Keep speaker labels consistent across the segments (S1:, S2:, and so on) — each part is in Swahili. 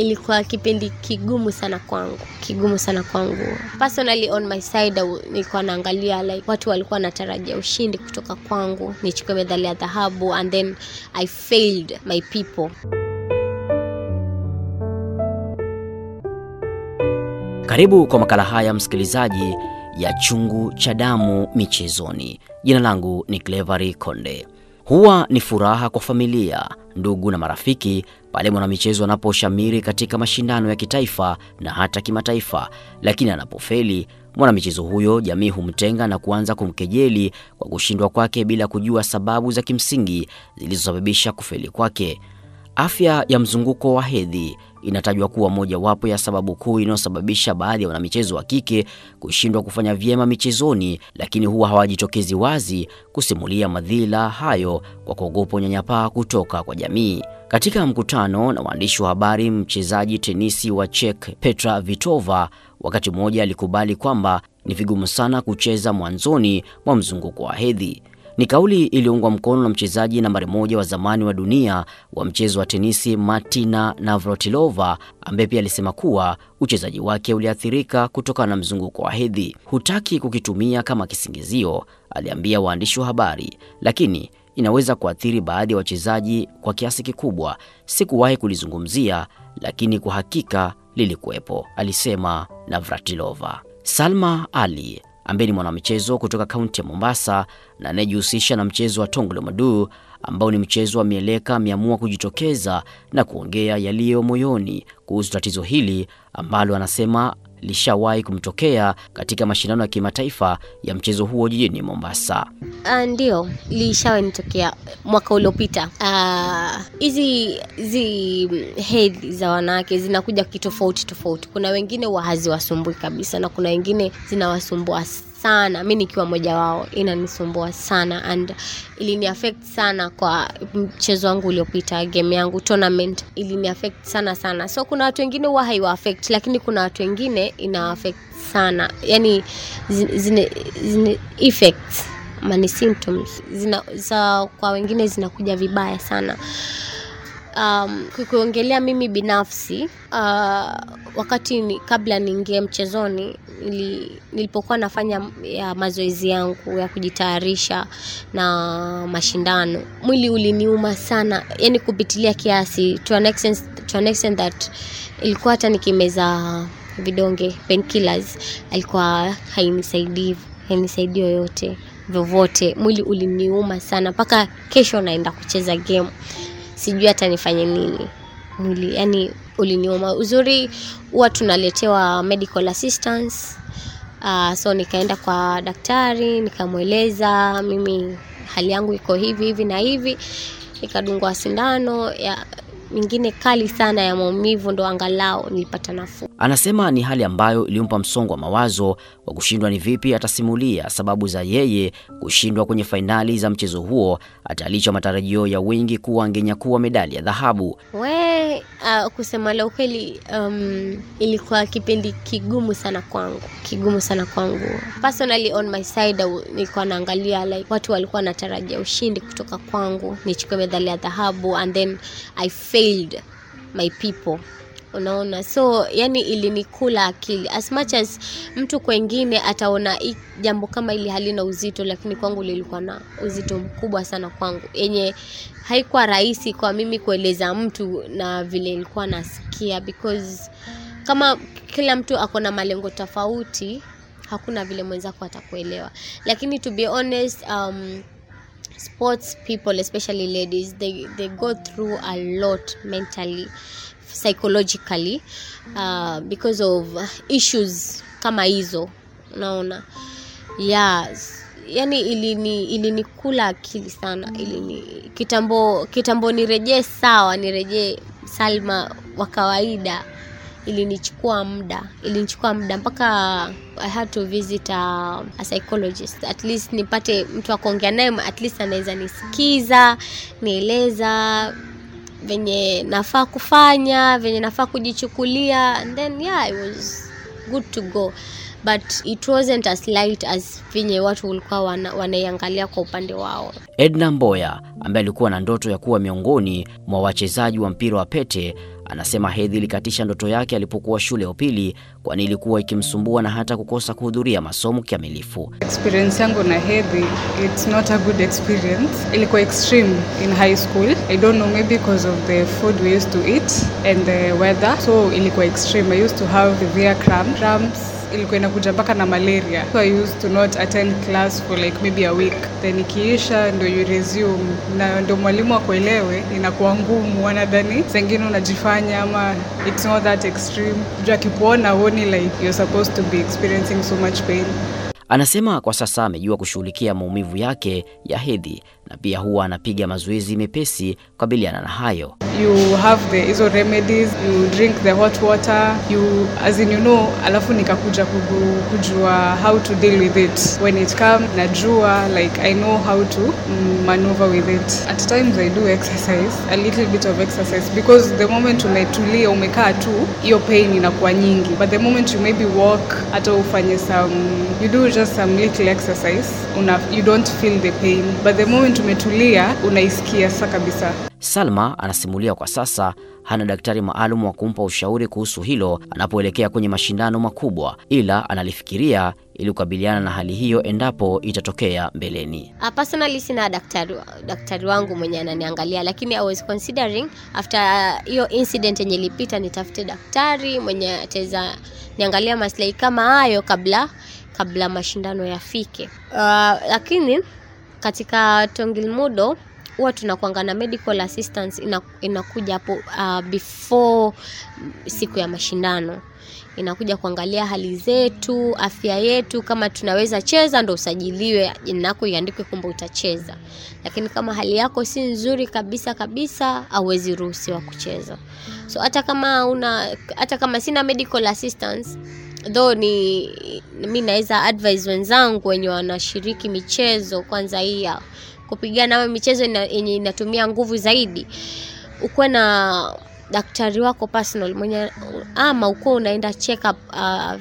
S1: ilikuwa kipindi kigumu sana kwangu kigumu sana kwangu personally on my side nilikuwa naangalia like watu walikuwa wanatarajia ushindi kutoka kwangu nichukue medali ya dhahabu and then i failed my people
S2: Karibu kwa makala haya msikilizaji ya Chungu cha Damu michezoni. Jina langu ni Clevery Konde. Huwa ni furaha kwa familia, ndugu na marafiki pale mwanamichezo anaposhamiri katika mashindano ya kitaifa na hata kimataifa, lakini anapofeli mwanamichezo huyo, jamii humtenga na kuanza kumkejeli kwa kushindwa kwake bila kujua sababu za kimsingi zilizosababisha kufeli kwake. Afya ya mzunguko wa hedhi inatajwa kuwa mojawapo ya sababu kuu inayosababisha baadhi ya wanamichezo wa kike kushindwa kufanya vyema michezoni, lakini huwa hawajitokezi wazi kusimulia madhila hayo kwa kuogopa unyanyapaa kutoka kwa jamii. Katika mkutano na waandishi wa habari, mchezaji tenisi wa Czech Petra Vitova wakati mmoja alikubali kwamba ni vigumu sana kucheza mwanzoni mwa mzunguko wa hedhi. Ni kauli iliyoungwa mkono na mchezaji nambari moja wa zamani wa dunia wa mchezo wa tenisi Martina Navratilova, ambaye pia alisema kuwa uchezaji wake uliathirika kutokana na mzunguko wa hedhi. Hutaki kukitumia kama kisingizio, aliambia waandishi wa habari, lakini inaweza kuathiri baadhi ya wachezaji kwa kiasi kikubwa. Sikuwahi kulizungumzia, lakini kwa hakika lilikuwepo, alisema Navratilova. Salma Ali ambaye ni mwanamichezo kutoka kaunti ya Mombasa na anayejihusisha na mchezo wa tonglo madu ambao ni mchezo wa mieleka, ameamua kujitokeza na kuongea yaliyo moyoni kuhusu tatizo hili ambalo anasema lishawahi kumtokea katika mashindano ya kimataifa ya mchezo huo jijini Mombasa.
S1: Uh, ndio lishawahi nitokea mwaka uliopita. Hizi uh, hizi hedhi za wanawake zinakuja kitofauti tofauti. Kuna wengine wa haziwasumbui kabisa na kuna wengine zinawasumbua sana. Mi nikiwa moja wao, inanisumbua sana and ilini affect sana kwa mchezo wangu uliopita, game yangu tournament ilini affect sana sana. So kuna watu wengine huwa haiwa affect, lakini kuna watu wengine ina affect sana, yani zine, zine effects mani symptoms zina, za kwa wengine zinakuja vibaya sana. Um, kuongelea mimi binafsi uh, wakati ni, kabla niingie mchezoni nili, nilipokuwa nafanya ya mazoezi yangu ya kujitayarisha na mashindano, mwili uliniuma sana, yani kupitilia kiasi to an extent, to an extent that ilikuwa hata nikimeza vidonge painkillers alikuwa hainisaidii hainisaidii yoyote vyovyote. Mwili uliniuma sana mpaka kesho naenda kucheza game sijui hata nifanye nini. Mwili yani uliniuma. Uzuri huwa tunaletewa medical assistance. Uh, so nikaenda kwa daktari nikamweleza mimi hali yangu iko hivi hivi na hivi. Nikadungwa sindano ya mingine kali sana ya maumivu ndo angalau nilipata nafuu
S2: Anasema ni hali ambayo ilimpa msongo wa mawazo wa kushindwa ni vipi atasimulia sababu za yeye kushindwa kwenye fainali za mchezo huo, atalicha matarajio ya wengi kuwa angenyakua medali ya dhahabu.
S1: we uh, kusema la ukweli um, ilikuwa kipindi kigumu sana kwangu kigumu sana kwangu personally on my side nilikuwa naangalia like watu walikuwa wanatarajia ushindi kutoka kwangu nichukue medali ya dhahabu and then i failed my people. Unaona? So yani ilinikula akili. As much as mtu kwengine ataona jambo kama ili halina uzito lakini kwangu lilikuwa na uzito mkubwa sana kwangu. Yenye haikuwa rahisi kwa mimi kueleza mtu na vile ilikuwa nasikia because kama kila mtu ako na malengo tofauti hakuna vile mwenzako atakuelewa. Lakini to be honest um, sports people especially ladies they, they go through a lot mentally psychologically uh, because of issues kama hizo unaona? Yes. Yani ilini ilinikula akili sana ilini kitambo kitambo nirejee sawa nirejee salma wa kawaida ilinichukua muda ilinichukua muda mpaka i had to visit a, a psychologist. At least nipate mtu akuongea naye at least anaweza nisikiza nieleza venye nafaa kufanya venye nafaa kujichukulia. And then yeah it was good to go. But it wasn't as light as venye watu walikuwa wana, wanaiangalia kwa upande wao.
S2: Edna Mboya ambaye alikuwa na ndoto ya kuwa miongoni mwa wachezaji wa mpira wa pete anasema hedhi ilikatisha ndoto yake alipokuwa shule ya upili, kwani ilikuwa ikimsumbua na hata kukosa kuhudhuria masomo kikamilifu.
S3: Experience yangu na hedhi, it's not a good experience. Ilikuwa extreme in high school. I don't know, maybe because of the food we used to eat and the weather. So ilikuwa extreme. I used to have severe cramps ilikuwa inakuja mpaka na malaria. So I used to not attend class for like maybe a week. Then ikiisha ndo you resume. Na ndo mwalimu akuelewe inakuwa ngumu. Wanadhani sengine unajifanya ama it's not that extreme. Juu akikuona uoni like you're supposed to be experiencing so much pain.
S2: Anasema kwa sasa amejua kushughulikia maumivu yake ya hedhi na pia huwa anapiga mazoezi mepesi kukabiliana na hayo.
S3: you have the hizo remedies you drink the hot water you as in you know alafu nikakuja kujua how to deal with it. When it come najua like i know how to mm, maneuver with it. At times i do exercise a little bit of exercise because the moment umetulia umekaa tu hiyo pain inakuwa nyingi. But the moment you maybe walk hata ufanye some you do just some little exercise una, you don't feel the pain. But the moment umetulia unaisikia sasa kabisa
S2: Salma anasimulia kwa sasa hana daktari maalum wa kumpa ushauri kuhusu hilo anapoelekea kwenye mashindano makubwa, ila analifikiria ili kukabiliana na hali hiyo endapo itatokea mbeleni.
S1: Uh, personally sina daktari, daktari wangu mwenye ananiangalia lakini I was considering after uh, hiyo incident yenye ilipita nitafute daktari mwenye ataweza niangalia maslahi kama hayo kabla kabla mashindano yafike. Uh, lakini katika Tongilmudo huwa tunakuanga na medical assistance ina, inakuja hapo uh, before siku ya mashindano inakuja kuangalia hali zetu, afya yetu, kama tunaweza cheza ndo usajiliwe, jina lako iandikwe kwamba utacheza. Lakini kama hali yako si nzuri kabisa kabisa, hauwezi ruhusiwa kucheza. So hata kama una hata kama sina medical assistance though ni mi naweza advise wenzangu wenye wanashiriki michezo kwanza hii ya kupigana ama michezo yenye inatumia nguvu zaidi ukuwe na daktari wako personal mwenye ama ukuwa unaenda check up uh,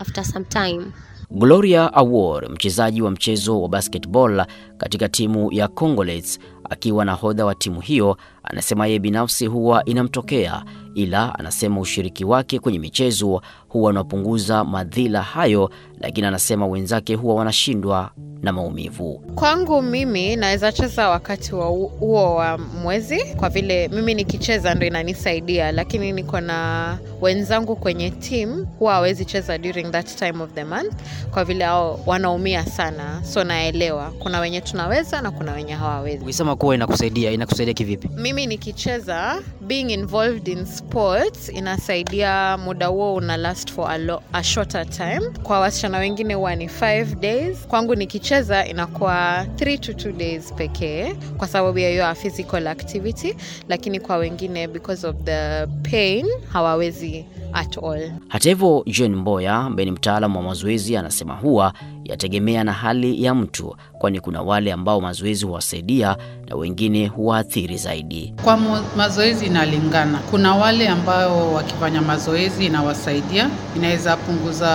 S1: after some time.
S2: Gloria Awor, mchezaji wa mchezo wa basketball katika timu ya Congolese, akiwa nahodha wa timu hiyo, anasema yeye binafsi huwa inamtokea, ila anasema ushiriki wake kwenye michezo huwa unapunguza madhila hayo, lakini anasema wenzake huwa wanashindwa na maumivu.
S4: Kwangu mimi naweza cheza wakati wa huo wa mwezi, kwa vile mimi nikicheza ndo inanisaidia, lakini niko na wenzangu kwenye team huwa hawezi cheza during that time of the month, kwa vile hao wanaumia sana, so naelewa kuna wenye tunaweza na kuna wenye hawawezi.
S2: Ukisema kuwa inakusaidia, inakusaidia kivipi?
S4: Mimi nikicheza, being involved in sports inasaidia, muda huo una last for a, lo, a shorter time. Kwa wasichana wengine huwa ni 5 days, kwangu nikicheza inakuwa 3 to 2 days pekee, kwa sababu ya hiyo physical activity, lakini kwa wengine because of the pain hawawezi at all.
S2: Hata hivyo, John Mboya ambaye ni mtaalamu wa mazoezi anasema huwa yategemea na hali ya mtu, kwani kuna wale ambao mazoezi huwasaidia na wengine huwaathiri zaidi.
S5: Kwa mazoezi inalingana. Kuna wale ambao wakifanya mazoezi inawasaidia, inaweza punguza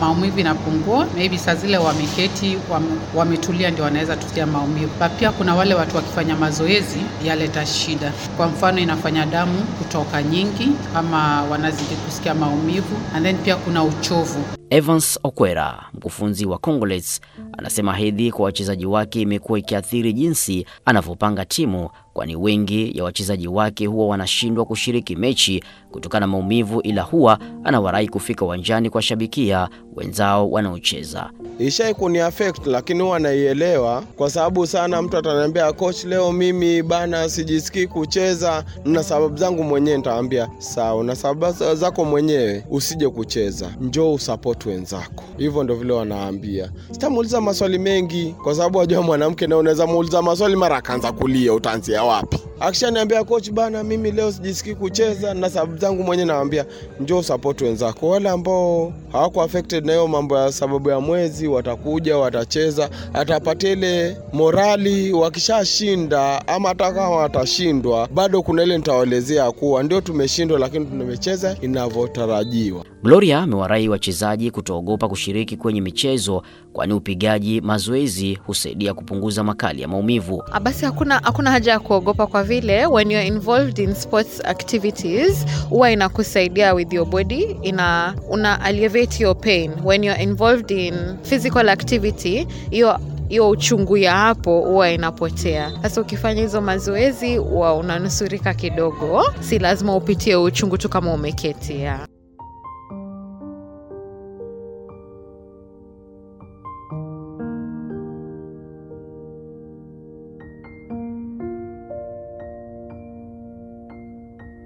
S5: maumivu, inapungua maybe saa zile wameketi wametulia, ndio wanaweza tusikia maumivu. Na pia kuna wale watu wakifanya mazoezi yaleta shida, kwa mfano inafanya damu kutoka nyingi, ama wanazidi kusikia maumivu, and then pia kuna uchovu.
S2: Evans Okwera, mkufunzi wa Congolets, anasema hedhi kwa wachezaji wake imekuwa ikiathiri jinsi anavyopanga timu, kwani wengi ya wachezaji wake huwa wanashindwa kushiriki mechi kutokana na maumivu, ila huwa anawarai kufika uwanjani kuwashabikia wenzao wanaocheza.
S6: ishai kuni affect lakini huwa naielewa kwa sababu sana mtu ataniambia coach leo mimi bana sijisikii kucheza. Na sababu zangu mwenyewe nitaambia sawa na sababu zako mwenyewe usije kucheza. Njoo usapoti wenzako. Hivyo ndo vile wanaambia sitamuuliza maswali mengi kwa sababu wajua mwanamke na unaweza muuliza maswali mara akaanza kulia utaanzia wapi akishaniambia coach bana mimi leo sijisikii kucheza na sababu zangu mwenyewe nawambia njoo support wenzako wale ambao hawako affected na hiyo mambo ya sababu ya mwezi watakuja watacheza atapatia ile morali wakishashinda ama hata kama watashindwa bado kuna ile nitawaelezea kuwa ndio tumeshindwa lakini tumecheza inavyotarajiwa
S2: Gloria amewarai wachezaji kutoogopa kushiriki kwenye michezo, kwani upigaji mazoezi husaidia kupunguza makali ya maumivu.
S4: Ah, Basi hakuna, hakuna haja ya kuogopa kwa vile when you're involved in sports activities huwa inakusaidia with your body ina una alleviate your pain. When you're involved in physical activity hiyo hiyo uchungu ya hapo huwa inapotea. Sasa ukifanya hizo mazoezi huwa unanusurika kidogo. Si lazima upitie uchungu tu kama umeketi